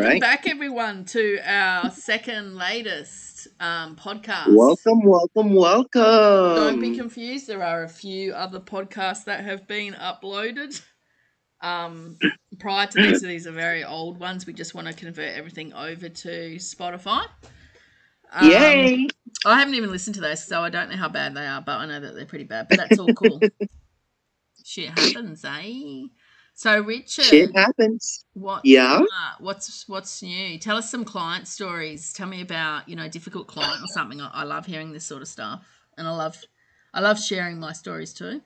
Welcome right. back, everyone, to our second latest um, podcast. Welcome, welcome, welcome. Don't be confused. There are a few other podcasts that have been uploaded. Um, prior to this, these are very old ones. We just want to convert everything over to Spotify. Um, Yay! I haven't even listened to those, so I don't know how bad they are, but I know that they're pretty bad. But that's all cool. Shit happens, eh? So, Richard, Shit happens. what? Yeah. uh, what's what's new? Tell us some client stories. Tell me about you know a difficult client or something. I, I love hearing this sort of stuff, and I love I love sharing my stories too.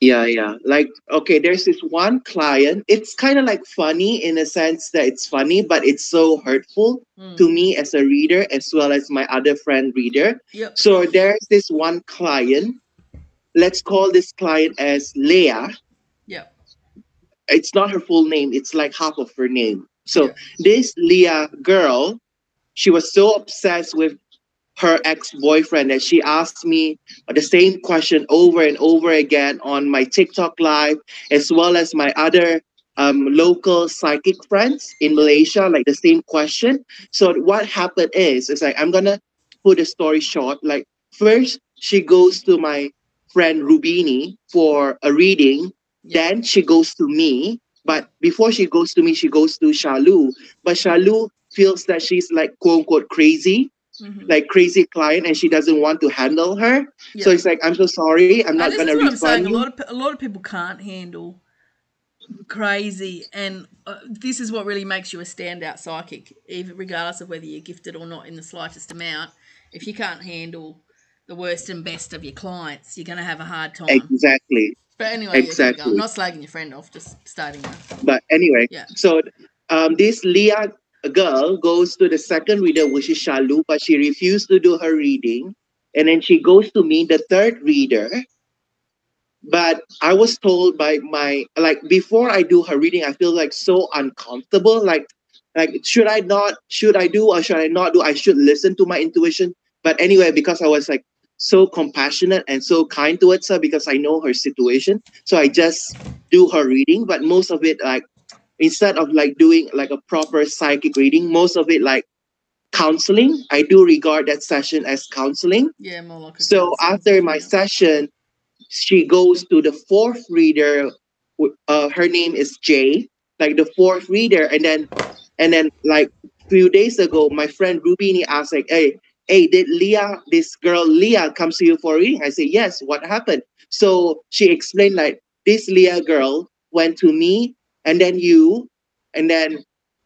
Yeah, yeah. Like, okay, there's this one client. It's kind of like funny in a sense that it's funny, but it's so hurtful Mm. to me as a reader as well as my other friend reader. Yep. So there's this one client. Let's call this client as Leah. Yep. It's not her full name, it's like half of her name. So Yeah. this Leah girl, she was so obsessed with her ex-boyfriend that she asked me the same question over and over again on my TikTok live, as well as my other um, local psychic friends in Malaysia, like the same question. So what happened is, it's like I'm gonna put the story short. Like first, she goes to my friend Rubini for a reading. Then she goes to me. But before she goes to me, she goes to Shalu. But Shalu feels that she's like quote unquote crazy, Mhm. like crazy client, and she doesn't want to handle her. So it's like, I'm so sorry, I'm not gonna is what I'm saying. refund A lot of a lot of people can't handle crazy, and uh, this is what really makes you a standout psychic, even regardless of whether you're gifted or not in the slightest amount. If you can't handle the worst and best of your clients, you're going to have a hard time. Exactly. But anyway, yeah. Exactly. I'm not slagging your friend off, just starting. But anyway, Yeah. so um, this Leah girl goes to the second reader, which is Shalu, but she refused to do her reading. And then she goes to me, the third reader. But I was told by my like before I do her reading, I feel like so uncomfortable. Like, like should I not? Should I do or should I not do? I should listen to my intuition. But anyway, because I was like so compassionate and so kind towards her because I know her situation, so I just do her reading. But most of it, like instead of like doing like a proper psychic reading, most of it like counseling. I do regard that session as counseling. Yeah, more like So after my session, session, she goes to the fourth reader. Uh, her name is Jay, like the fourth reader, and then, and then like few days ago, my friend Rubini asked like, "Hey, hey, did Leah, this girl Leah, comes to you for a reading?" I said, "Yes." What happened? So she explained like this Leah girl went to me, and then you, and then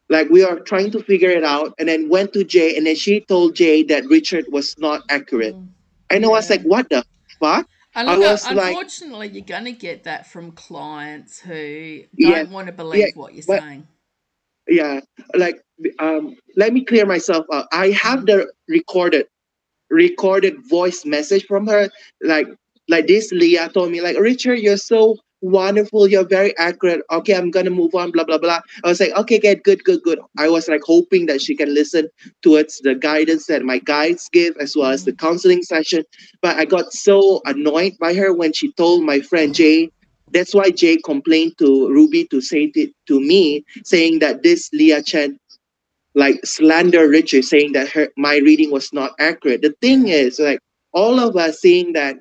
like we are trying to figure it out, and then went to Jay, and then she told Jay that Richard was not accurate. Mm. And I was like, what the fuck? And I look, uh, was like- unfortunately, you're going to get that from clients who don't Yeah, want to believe yeah, what you're but- saying. Yeah, like um, let me clear myself out. I have the recorded, recorded voice message from her. Like, like this Leah told me, like Richard, you're so wonderful. You're very accurate. Okay, I'm gonna move on. Blah blah blah. I was like, okay, good, good, good, good. I was like hoping that she can listen towards the guidance that my guides give, as well as the counseling session. But I got so annoyed by her when she told my friend Jay that's why Jay complained to Ruby to say it to me, saying that this Leah Chen like slander Richard, saying that her my reading was not accurate. The thing is, like all of us saying that,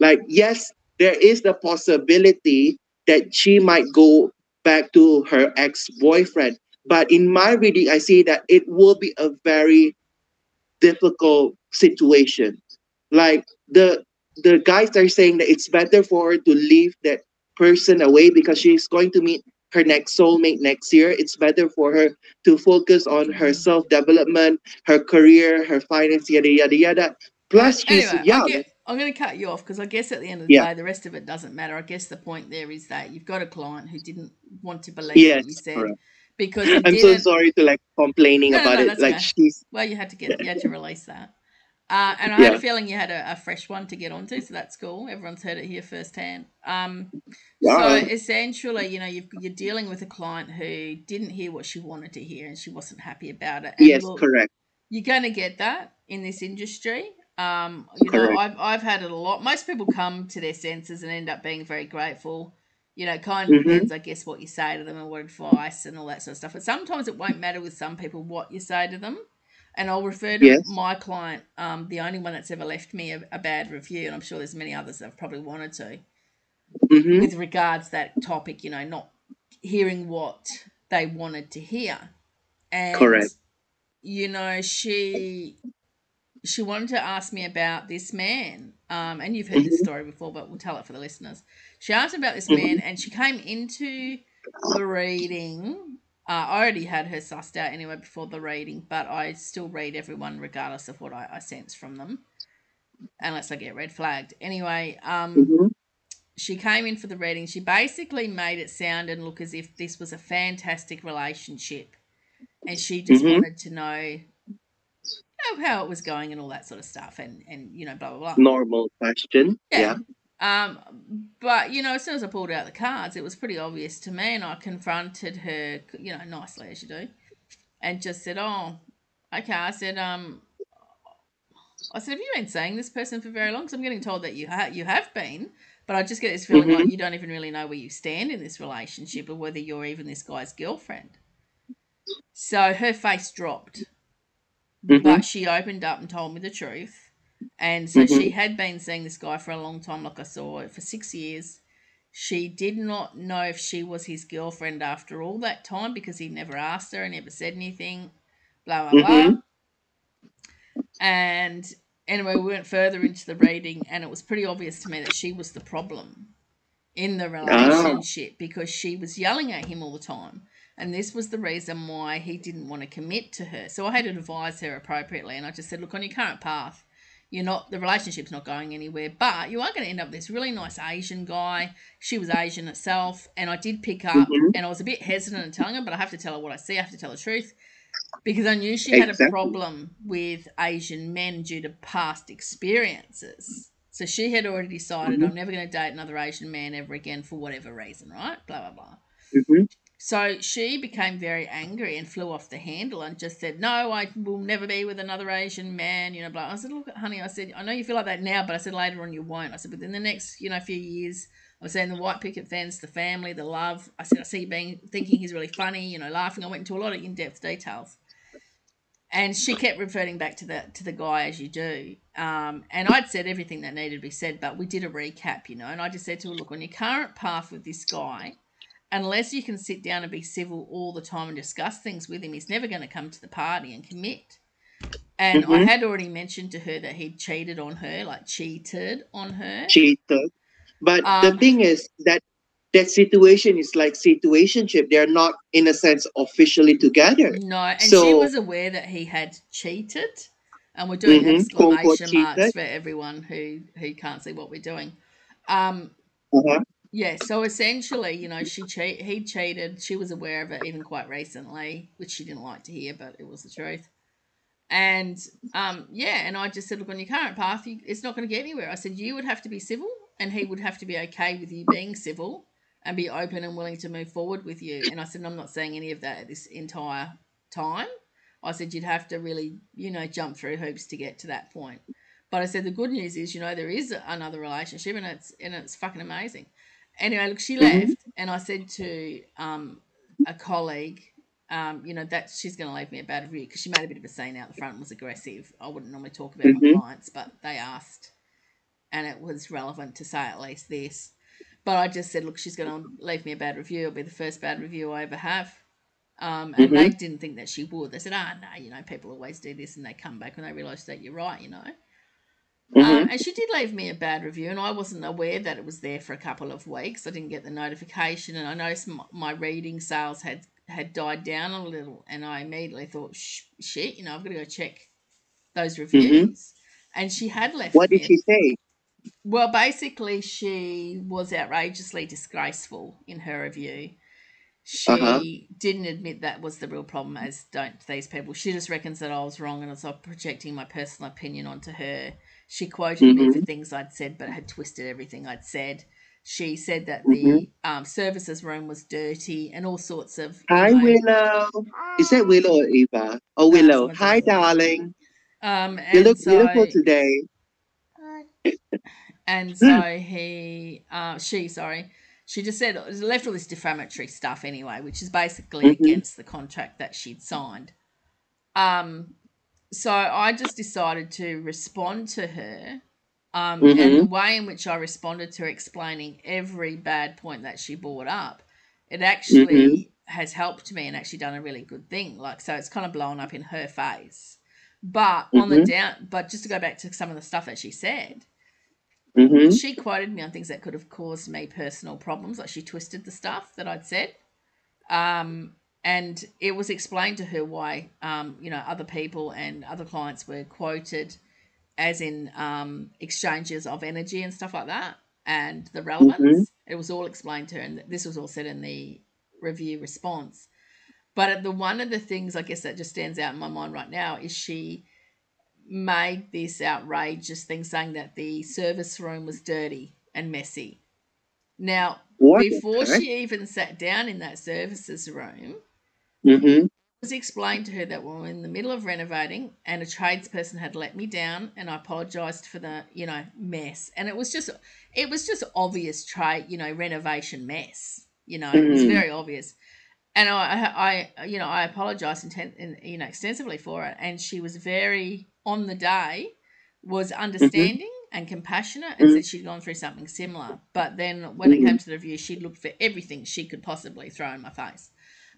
like yes, there is the possibility that she might go back to her ex-boyfriend. But in my reading, I see that it will be a very difficult situation. Like the the guys are saying that it's better for her to leave that person away because she's going to meet her next soulmate next year. It's better for her to focus on her self development, her career, her finance, yada yada yada. Plus, she's Anyway, young. Get, I'm going to cut you off because I guess at the end of the Yeah. day, the rest of it doesn't matter. I guess the point there is that you've got a client who didn't want to believe Yes, what you said correct. because I'm so didn't. sorry to like complaining No, no, about no, it. Like okay. she's Well, you had to get, you had to release that. Uh, and I had a feeling you had a, a fresh one to get onto, so that's cool. Everyone's heard it here firsthand. Um, Yeah. So essentially, you know, you've, you're dealing with a client who didn't hear what she wanted to hear, and she wasn't happy about it. And yes, look, correct. you're going to get that in this industry. Um, you know, I've I've had it a lot. Most people come to their senses and end up being very grateful. You know, kind of Mhm. depends, I guess, what you say to them and what advice and all that sort of stuff. But sometimes it won't matter with some people what you say to them. And I'll refer to Yes. my client, um, the only one that's ever left me a, a bad review, and I'm sure there's many others that have probably wanted to, Mm-hmm. with regards to that topic, you know, not hearing what they wanted to hear. And Correct. you know, she she wanted to ask me about this man. Um, and you've heard this Mhm. story before, but we'll tell it for the listeners. She asked about this Mhm. man, and she came into the reading. Uh, I already had her sussed out anyway before the reading, but I still read everyone regardless of what I, I sense from them, unless I get red flagged. Anyway, um, Mm-hmm. she came in for the reading. She basically made it sound and look as if this was a fantastic relationship, and she just Mhm. wanted to know how, how it was going and all that sort of stuff, and and you know blah blah blah. Normal question. Yeah. Yeah. Um, but you know, as soon as I pulled out the cards, it was pretty obvious to me, and I confronted her, you know, nicely as you do, and just said, "Oh, okay." I said, "Um, I said, have you been seeing this person for very long? Because I'm getting told that you ha- you have been, but I just get this feeling Mhm. like you don't even really know where you stand in this relationship, or whether you're even this guy's girlfriend." So her face dropped, Mhm. but she opened up and told me the truth. And so Mhm. she had been seeing this guy for a long time, like I saw for six years. She did not know if she was his girlfriend after all that time because he never asked her and never said anything. Blah blah blah. Mhm. And anyway, we went further into the reading, and it was pretty obvious to me that she was the problem in the relationship because she was yelling at him all the time. And this was the reason why he didn't want to commit to her. So I had to advise her appropriately. And I just said, look, on your current path, you're not, the relationship's not going anywhere, but you are going to end up with this really nice Asian guy. She was Asian herself. And I did pick up, Mhm. and I was a bit hesitant in telling her, but I have to tell her what I see. I have to tell the truth because I knew she had a problem with Asian men due to past experiences. So she had already decided, Mhm. I'm never going to date another Asian man ever again for whatever reason, right? Blah, blah, blah. Mhm. So she became very angry and flew off the handle and just said, No, I will never be with another Asian man, you know, blah. I said, Look, honey, I said, I know you feel like that now, but I said later on you won't. I said, within the next, you know, few years, I was saying the white picket fence, the family, the love. I said, I see you being thinking he's really funny, you know, laughing. I went into a lot of in depth details. And she kept referring back to the to the guy as you do. Um, and I'd said everything that needed to be said, but we did a recap, you know, and I just said to her, look, on your current path with this guy, unless you can sit down and be civil all the time and discuss things with him, he's never going to come to the party and commit. And I Mhm. had already mentioned to her that he'd cheated on her, like cheated on her. Cheated. But the Um, thing is that that situation is like situationship. They're not in a sense officially together. No, and she was aware that he had cheated. And we're doing Mhm, exclamation marks cheated. for everyone who who can't see what we're doing. Um, Uh-huh. Yeah, so essentially, you know, she cheat he cheated. She was aware of it even quite recently, which she didn't like to hear, but it was the truth. And um, yeah, and I just said, look, on your current path, you, it's not going to get anywhere. I said you would have to be civil, and he would have to be okay with you being civil and be open and willing to move forward with you. And I said, I'm not saying any of that at this entire time. I said you'd have to really, you know, jump through hoops to get to that point. But I said the good news is, you know, there is another relationship, and it's and it's fucking amazing. Anyway, look, she Mhm. left, and I said to um, a colleague, um, you know, that she's going to leave me a bad review because she made a bit of a scene out the front and was aggressive. I wouldn't normally talk about my Mhm. clients, but they asked, and it was relevant to say at least this. But I just said, look, she's going to leave me a bad review. It'll be the first bad review I ever have. Um, and they didn't think that she would. They said, ah, no, you know, people always do this, and they come back when they realise that you're right, you know. Mhm. Um, and she did leave me a bad review, and I wasn't aware that it was there for a couple of weeks. I didn't get the notification, and I noticed my, my reading sales had had died down a little, and I immediately thought, shit, you know, I've got to go check those reviews. And she had left. What did she say? well, basically, she was outrageously disgraceful in her review. She Uh-huh. didn't admit that was the real problem, as don't these people. She just reckons that I was wrong and I was projecting my personal opinion onto her. She quoted me for things I'd said, but had twisted everything I'd said. She said that the um, services room was dirty and all sorts of. Hi, know, Willow. Is that Willow or Eva? Oh, Willow. Hi, darling. Um, You look so, beautiful today. and so he, uh, she, sorry, she just said left all this defamatory stuff anyway, which is basically Mhm. against the contract that she'd signed. Um, so I just decided to respond to her. Um, And the Mhm. way in which I responded to her, explaining every bad point that she brought up, it actually has helped me and actually done a really good thing. Like, so it's kind of blown up in her face. But on the Mhm. down, but just to go back to some of the stuff that she said, Mm-hmm. she quoted me on things that could have caused me personal problems. Like she twisted the stuff that I'd said. Um, and it was explained to her why, um, you know, other people and other clients were quoted as in um, exchanges of energy and stuff like that and the relevance. It was all explained to her. And this was all said in the review response. But the one of the things I guess that just stands out in my mind right now is she made this outrageous thing saying that the service room was dirty and messy. Now, What? before she even sat down in that services room, Mm-hmm. it was explained to her that we were in the middle of renovating and a tradesperson had let me down and I apologized for the, you know, mess. And it was just it was just obvious trade, you know, renovation mess. You know, it was Mhm. very obvious. And I, I, you know, I apologized intent, you know, extensively for it. And she was very on the day, was understanding and compassionate, and said she'd gone through something similar. But then when it Mhm. came to the review, she looked for everything she could possibly throw in my face.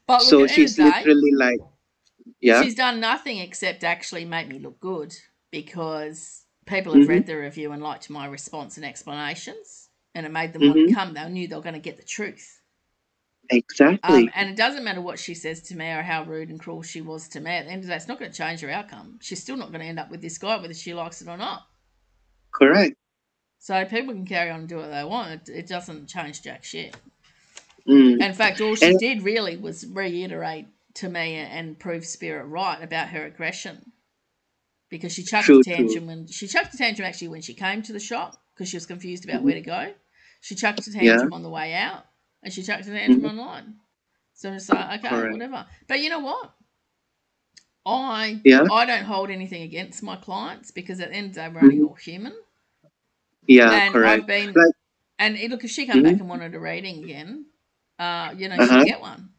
But look, So at the end of she's day, literally like, yeah. She's done nothing except actually make me look good because people have Mhm. read the review and liked my response and explanations, and it made them want to Mhm. come. They knew they were going to get the truth. Exactly. Um, and it doesn't matter what she says to me or how rude and cruel she was to me. At the end of the day, it's not going to change her outcome. She's still not going to end up with this guy, whether she likes it or not. Correct. So people can carry on and do what they want. It, it doesn't change jack shit. Mm. In fact, all she And- did really was reiterate to me and prove Spirit right about her aggression. Because she chucked True, a true. tantrum when she chucked a tantrum actually when she came to the shop because she was confused about Mhm. where to go. She chucked a Yeah. tantrum on the way out, and she chucked a tantrum Mhm. online. So I'm just like, okay, Correct. whatever. But you know what? I Yeah. I don't hold anything against my clients because at the end of the day we're only Mhm. all human. Yeah. and correct. I've been Like- and it- look if she came Mhm. back and wanted a rating again, uh, you know, Uh-huh. she'd get one.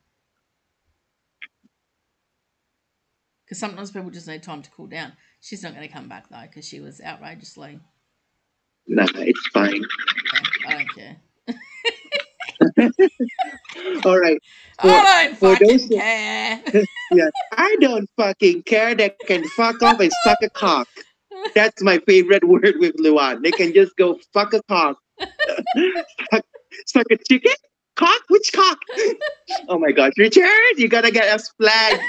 Because sometimes people just need time to cool down. She's not going to come back though because she was outrageously. Nah, it's fine. Yeah, I don't care. All right. For- I don't for fucking those care. I don't fucking care. They can fuck off and suck a cock. That's my favorite word with Luan. They can just go fuck a cock. suck, suck a chicken? Cock? Which cock? oh my gosh, Richard, you gotta get us flagged.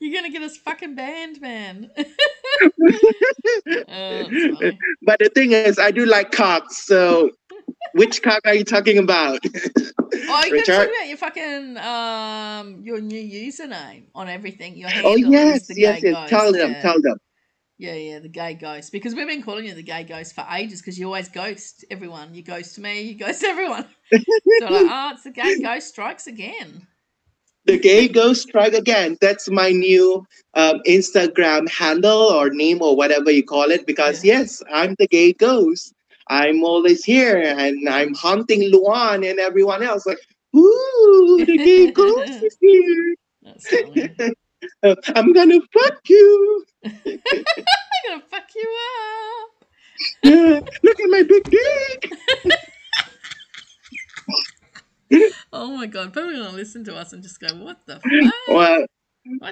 You're gonna get us fucking banned, man. oh, but the thing is, I do like cocks. So, which cock are you talking about? Oh, you Richard? talk about your fucking um your new username on everything. Your handle oh is yes, the yes, gay yes. Tell them, yeah. tell them. Yeah, yeah, the gay ghost. Because we've been calling you the gay ghost for ages because you always ghost everyone. You ghost me, you ghost everyone. so like, oh, it's the gay ghost strikes again. The gay ghost strike again. That's my new um, Instagram handle or name or whatever you call it. Because Yeah. yes, I'm the gay ghost. I'm always here and I'm haunting Luan and everyone else. Like, ooh, the gay ghost is here. I'm gonna fuck you. I'm gonna fuck you up. Yeah, look at my big dick. Oh my god, people are gonna listen to us and just go, What the fuck? Well, What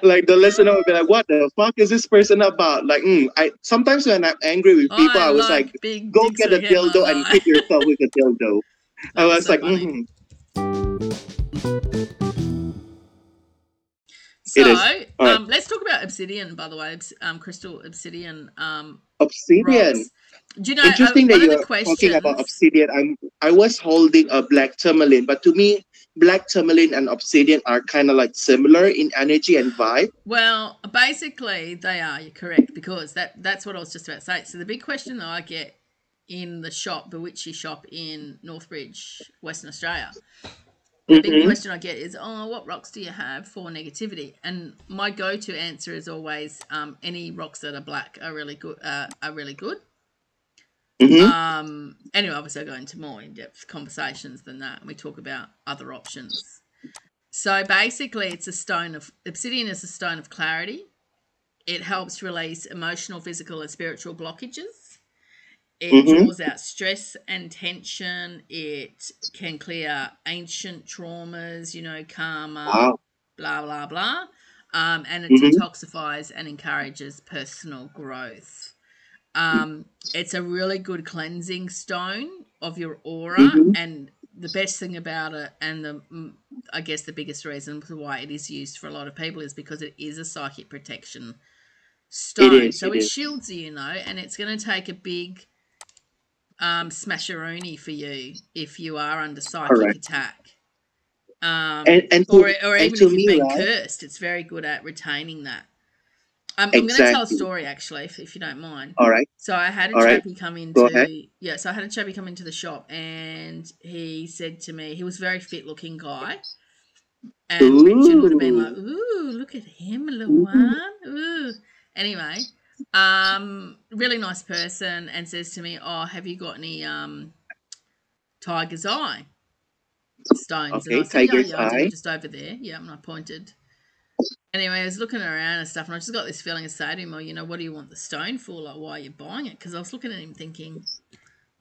like the listener will be like, "What the fuck is this person about?" Like, mm, I sometimes when I'm angry with people, I, was like, "Go get a dildo and hit yourself with a dildo." I was so like, mhm. So, It is. All right. um, let's talk about obsidian. By the way, um, crystal obsidian. Um, obsidian. rocks. Do you know? Interesting uh, that you're talking about obsidian. I'm I was holding a black tourmaline, but to me, black tourmaline and obsidian are kind of like similar in energy and vibe. Well, basically, they are. You're correct because that that's what I was just about to say. So the big question that I get in the shop, the Witchy shop in Northbridge, Western Australia, the big Mhm. question I get is, "Oh, what rocks do you have for negativity?" And my go-to answer is always, um, "Any rocks that are black are really good. Uh, are really good." Mhm. Um, anyway, obviously, I go into more in depth conversations than that, and we talk about other options. So basically, it's a stone of obsidian is a stone of clarity. It helps release emotional, physical, and spiritual blockages. It Mhm. draws out stress and tension. It can clear ancient traumas, you know, karma, Wow. blah blah blah. Um, and it Mhm. detoxifies and encourages personal growth. Um, it's a really good cleansing stone of your aura, Mhm. and the best thing about it, and the mm, I guess the biggest reason for why it is used for a lot of people is because it is a psychic protection stone. is, so it it, shields you, you know, and it's going to take a big um, smasheroni for you if you are under psychic Correct. attack. Um, And and to, or, or and even if you've me, been right? cursed, it's very good at retaining that. Um, I'm going to tell a story actually, if, if you don't mind. All right. So I had a All right. chappie come into yeah. So I had a chappie come into the shop, and he said to me, he was a very fit looking guy, and Richard would have been like, "Ooh, look at him, Luan." Ooh. Anyway, um, really nice person, and says to me, "Oh, have you got any um, tiger's eye stones?" Okay, and I said, tiger's yeah, yeah, eye. just over there. Yeah, and I pointed. Anyway, I was looking around and stuff, and I just got this feeling of say to him, "Well, you know, what do you want the stone for? Like, why are you buying it?" Because I was looking at him thinking,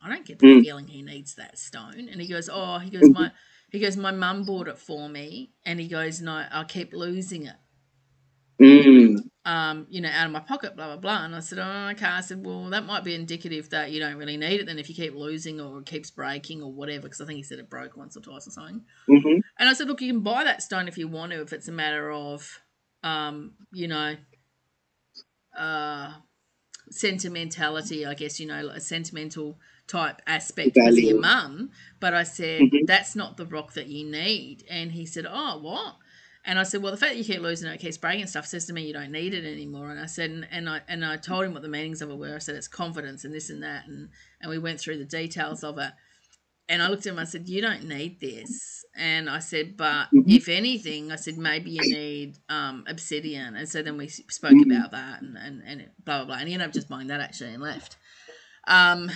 I don't get the Mm. feeling he needs that stone. And he goes, "Oh, he goes, my he goes, my mum bought it for me, and he goes, no, I keep losing it." Mm. Um, you know, out of my pocket, blah blah blah. And I said, oh, okay. I said, well, that might be indicative that you don't really need it. Then if you keep losing or it keeps breaking or whatever, because I think he said it broke once or twice or something. hmm And I said, look, you can buy that stone if you want to, if it's a matter of, um, you know, uh, sentimentality. I guess you know, a sentimental type aspect of your mum. But I said Mhm. that's not the rock that you need. And he said, oh, what? And I said, well, the fact that you keep losing it, keeps breaking stuff, says to me you don't need it anymore. And I said, and, and I and I told him what the meanings of it were. I said it's confidence and this and that, and and we went through the details of it. And I looked at him. I said, you don't need this. And I said, but Mhm. if anything, I said maybe you need um, obsidian. And so then we spoke Mhm. about that and and and it, blah blah blah. And he ended up just buying that actually and left. Um,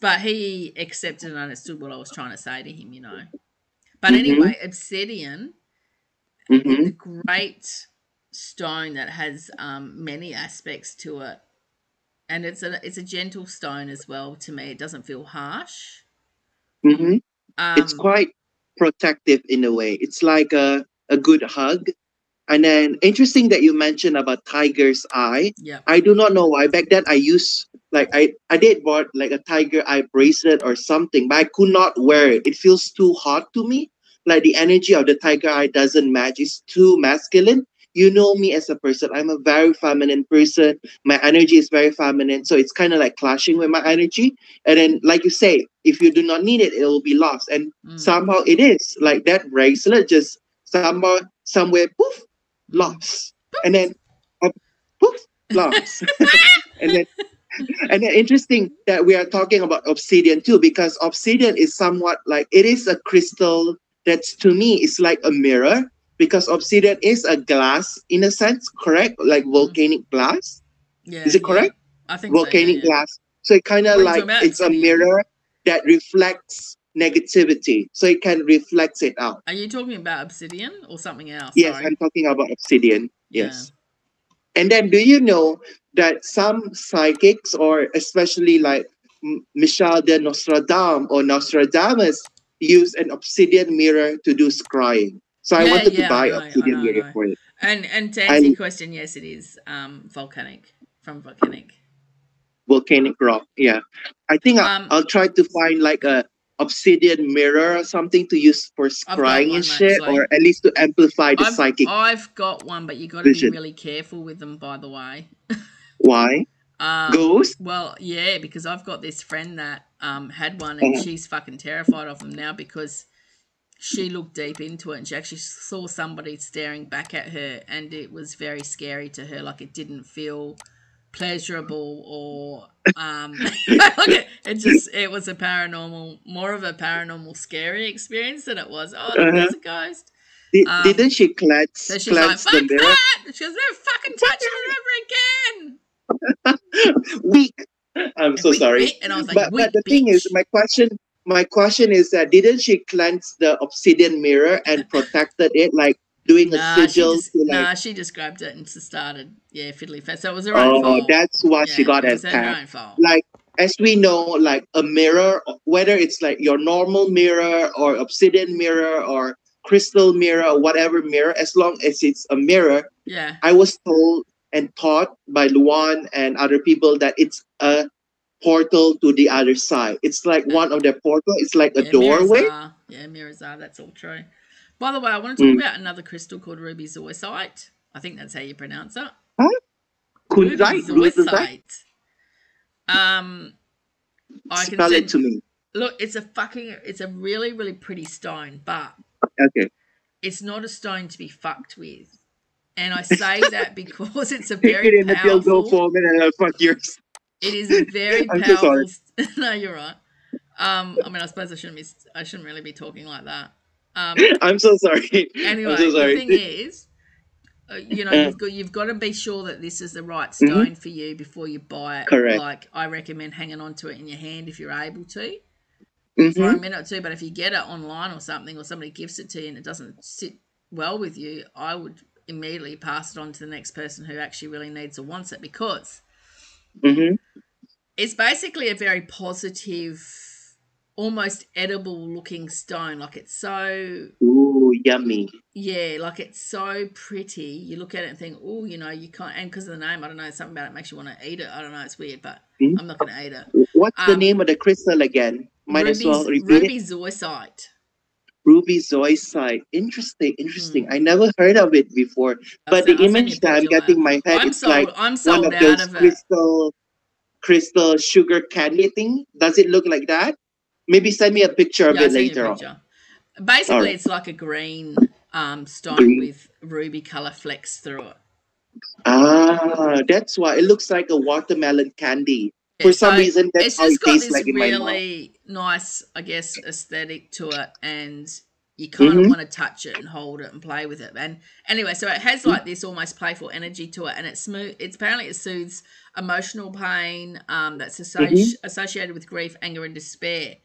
but he accepted and understood what I was trying to say to him, you know. But Mhm. anyway, obsidian hmm it's a great stone that has um, many aspects to it, and it's a it's a gentle stone as well. To me, it doesn't feel harsh. hmm Um, it's quite protective in a way. It's like a, a good hug. And then interesting that you mentioned about tiger's eye. yeah, I do not know why. Back then I used like I, I did bought like a tiger eye bracelet or something, but I could not wear it. It feels too hot to me. Like the energy of the tiger eye doesn't match. It's too masculine. You know me as a person. I'm a very feminine person. My energy is very feminine. So it's kind of like clashing with my energy. And then, like you say, if you do not need it, it will be lost. And mm, somehow it is like that bracelet just somehow somewhere poof lost and then uh, poof lost and then and then interesting that we are talking about obsidian too because obsidian is somewhat like it is a crystal that's to me is like a mirror because obsidian is a glass in a sense correct like mm-hmm. volcanic glass yeah. is it yeah. correct I think so, yeah, volcanic yeah. glass. So it kind of like it's a mirror that reflects negativity. So it can reflect it out. Are you talking about obsidian or something else? Yes, Sorry. I'm talking about obsidian. Yeah. Yes. And then do you know that some psychics or especially like Michel de Nostradam or Nostradamus use an obsidian mirror to do scrying. So I wanted yeah, to buy know, obsidian know, mirror for it. And and to answer your question, yes, it is um, volcanic from volcanic. Volcanic rock. Yeah. I think I, Um, I'll try to find like a obsidian mirror or something to use for scrying and shit, actually. or at least to amplify the I've, psychic. I've got one, but you got to be really careful with them. By the way, Why? Um, Ghost? Well, yeah, because I've got this friend that um, had one, and Uh-huh. she's fucking terrified of them now because she looked deep into it and she actually saw somebody staring back at her, and it was very scary to her. Like it didn't feel pleasurable or um like it, it just it was a paranormal more of a paranormal scary experience than it was oh look, there's a ghost Did, um, didn't she clutch so she's like fuck that she goes never fucking touch it ever again Weak. I'm so Wait, sorry. And I was like, but, but the thing is, my question, my question is that didn't she cleanse the obsidian mirror and protected it, like doing Nah, a she just, like? nah, she just grabbed it and started, yeah, fiddly fast. So it was her own oh, fault. that's what she got it as was her tagged. own fault. Like as we know, like a mirror, whether it's like your normal mirror or obsidian mirror or crystal mirror or whatever mirror, as long as it's a mirror, Yeah, I was told and taught by Luan and other people that it's a portal to the other side. It's like one of the portal. It's like a yeah, doorway. are. Yeah, mirrors are. That's all true. By the way, I want to talk Mm. about another crystal called ruby zoisite. I think that's how you pronounce it. Kunzite, Ruby zoisite. Um, I can Spell send, it to me. look. It's a fucking. It's a really, really pretty stone, but Okay. it's not a stone to be fucked with. And I say that because it's a very it in the dildo powerful. form and I'll fuck yours. It is a very powerful. no, you're right. Um, I mean, I suppose I shouldn't be. I shouldn't really be talking like that. Um, I'm so sorry. anyway, so sorry. the thing is, uh, you know, you've got you've got to be sure that this is the right Mhm. stone for you before you buy it. Correct. Like I recommend hanging on to it in your hand if you're able to Mhm. for a minute or two. But if you get it online or something, or somebody gives it to you and it doesn't sit well with you, I would immediately pass it on to the next person who actually really needs or wants it because Mhm. it's basically a very positive, almost edible looking stone. Like it's so Ooh, yummy. yeah, like it's so pretty. You look at it and think, oh, you know, you can't. And because of the name, I don't know, something about it makes you want to eat it. I don't know, it's weird, but Mhm. I'm not going to eat it. What's the Um, name of the crystal again? Might as well Ruby, repeat it. ruby zoisite. Ruby zoisite. Interesting, interesting. Hmm. I never heard of it before. But the I'll send you a image that I'm getting in my head I'm is sold. like I'm one of those of crystal crystal sugar candy thing. Does it look like that? Maybe send me a picture of Yeah, it later on. Basically, it's like a green um, stone Green. with ruby color flecks through it. Ah, that's why it looks like a watermelon candy. For some so reason, that's it's how it just got tastes this like in my mouth. really nice, I guess, aesthetic to it, and you kind of Mhm. want to touch it and hold it and play with it. And anyway, so it has like this almost playful energy to it, and it's smooth. It's apparently it soothes emotional pain um, that's associ- Mhm. associated with grief, anger, and despair.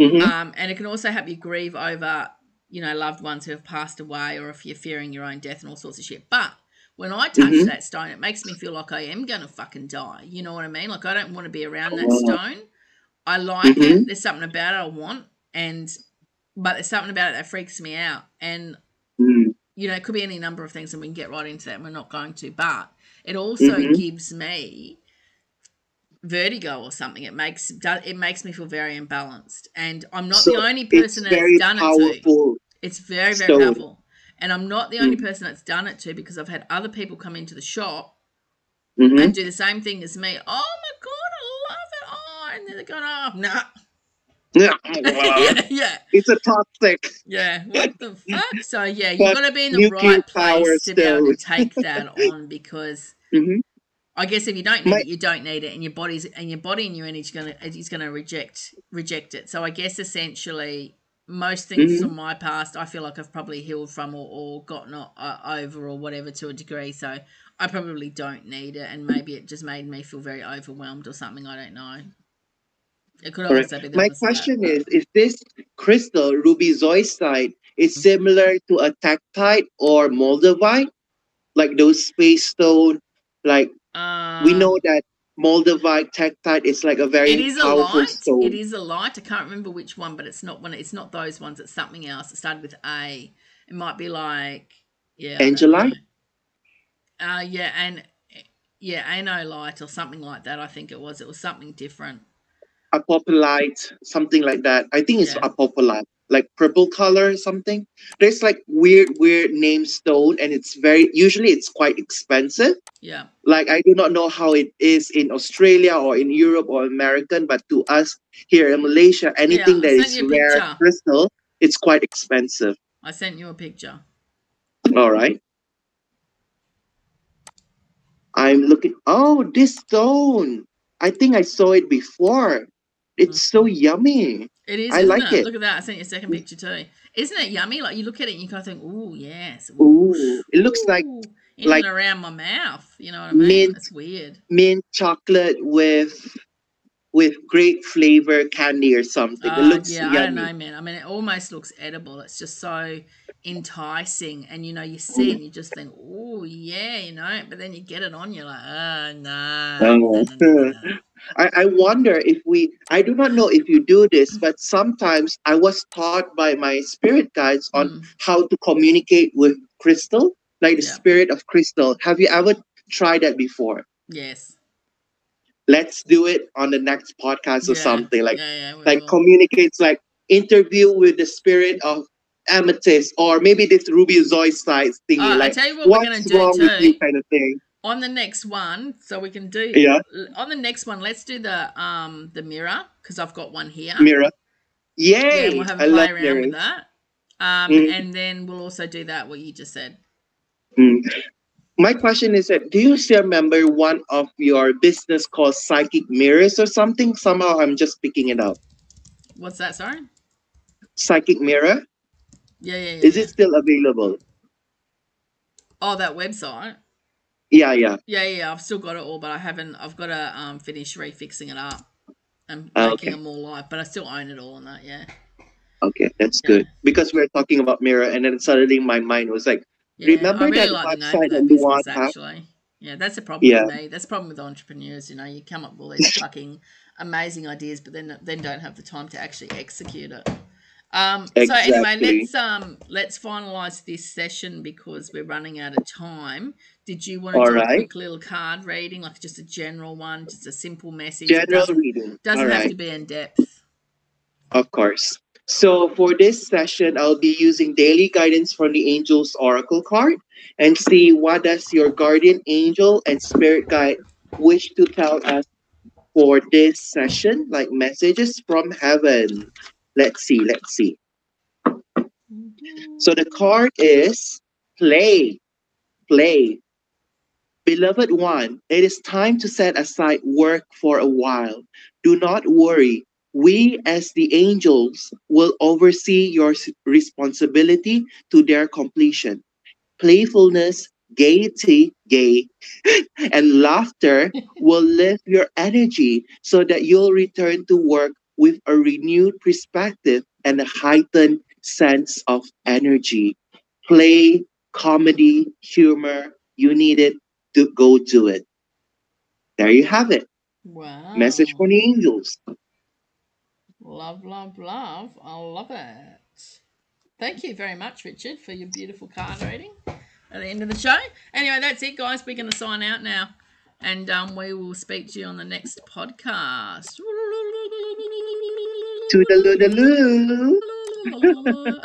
Mhm. Um, and it can also help you grieve over, you know, loved ones who have passed away, or if you're fearing your own death and all sorts of shit. But when I touch Mhm. that stone, it makes me feel like I am gonna fucking die. You know what I mean? Like I don't want to be around that Oh. stone. I like Mhm. it. There's something about it I want, and but there's something about it that freaks me out. And Mm. you know, it could be any number of things, and we can get right into that. And we're not going to, but it also Mhm. gives me vertigo or something. It makes it makes me feel very imbalanced, and I'm not So the only person that's done it to. It's very very stone. powerful, and I'm not the only Mm. person that's done it to because I've had other people come into the shop Mhm. and do the same thing as me. Oh my god, I love it! Oh, and then they're going, oh, nah, Yeah. yeah, yeah. it's a toxic. Yeah, what the fuck? So yeah, you've got to be in the right place to be able to take that on because Mhm. I guess if you don't need My- it, you don't need it, and your body's and your body and your energy gonna is gonna reject reject it. So I guess essentially most things Mhm. from my past, I feel like I've probably healed from or, or gotten uh, over or whatever to a degree. So I probably don't need it, and maybe it just made me feel very overwhelmed or something. I don't know. It could also be My opposite of that, question is: Is this crystal ruby zoisite is Mm-hmm. similar to a tektite or moldavite, like those space stone? Like we Uh, know that moldavite, tektite is like a very it is a light. stone. It is a light. I can't remember which one, but it's not one. It's not those ones. It's something else. It started with A. It might be like yeah. Angelite? Uh yeah, and yeah, Light or something like that. I think it was. It was something different. apophyllite, something like that. I think it's Yeah. apophyllite, like purple color or something. There's like weird, weird name stone, and it's very usually it's quite expensive. Yeah. Like I do not know how it is in Australia or in Europe or American, but to us here in Malaysia, anything I that is rare picture. crystal, it's quite expensive. I sent you a picture. All right. I'm looking. Oh, this stone. I think I saw it before. It's mm. so yummy. It is. I isn't like it. Look at that. I sent you a second picture too. Isn't it yummy? Like you look at it and you kind of think, "Ooh, yes." Ooh, it looks like ooh." in Like- around my mouth. You know what I mean? Mint. That's weird. mint chocolate with with great flavor candy or something. it Uh, looks yeah, I don't yummy. know, man. I mean, it almost looks edible. It's just so enticing, and you know, you see it and you just think, oh yeah, you know. But then you get it on, you're like, oh no. Oh. no, no, no, no." I, I wonder if we I do not know if you do this, but sometimes I was taught by my spirit guides on Mm. how to communicate with crystal, like the Yeah. spirit of crystal. Have you ever tried that before? Yes. Let's do it on the next podcast or Yeah, something. Like yeah, like will. communicates like interview with the spirit of amethyst or maybe this ruby zoisite thingy I like tell you what we're gonna what's do wrong with you kind of thing On the next one, so we can do. Yeah. On the next one, let's do the um the mirror because I've got one here. mirror Yeah, yay and we'll have i a play around mirrors with that. Um, Mm. and then we'll also do that what you just said. Mm. my question is that do you still remember one of your business called psychic mirrors or something somehow i'm just picking it up What's that? Sorry. psychic mirror Yeah, yeah, yeah. is yeah. it still available Oh, that website. Yeah yeah Yeah, yeah. I've still got it all, but I haven't. I've got to um finish refixing it up and Ah, making okay. it more live. But I still own it all and that. Yeah. okay that's Yeah. good because we're talking about mirror and then suddenly my mind was like Yeah, Remember I really that like website that business actually. Yeah, that's the problem Yeah. with me. That's the problem with entrepreneurs. You know, you come up with all these fucking amazing ideas, but then then don't have the time to actually execute it. Um, So anyway, let's um let's finalize this session because we're running out of time. Did you want to All do a quick little card reading, like just a general one, just a simple message? General doesn't, reading doesn't all have right to be in depth. Of course. So for this session, I'll be using daily guidance from the Angels Oracle card and see what does your guardian angel and spirit guide wish to tell us for this session, like messages from heaven. Let's see, let's see. Mm-hmm. So the card is play, play. Beloved one, it is time to set aside work for a while. Do not worry. We, as the angels, will oversee your responsibility to their completion. Playfulness, gaiety, gay, and laughter will lift your energy so that you'll return to work with a renewed perspective and a heightened sense of energy. Play, comedy, humor, you need it to go do it. There you have it. Wow. Message from the angels. Love, love, love. I love it. Thank you very much, Richard, for your beautiful card reading at the end of the show. Anyway, that's it, guys. We're going to sign out now. And um, we will speak to you on the next podcast. Toodaloo.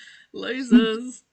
Losers.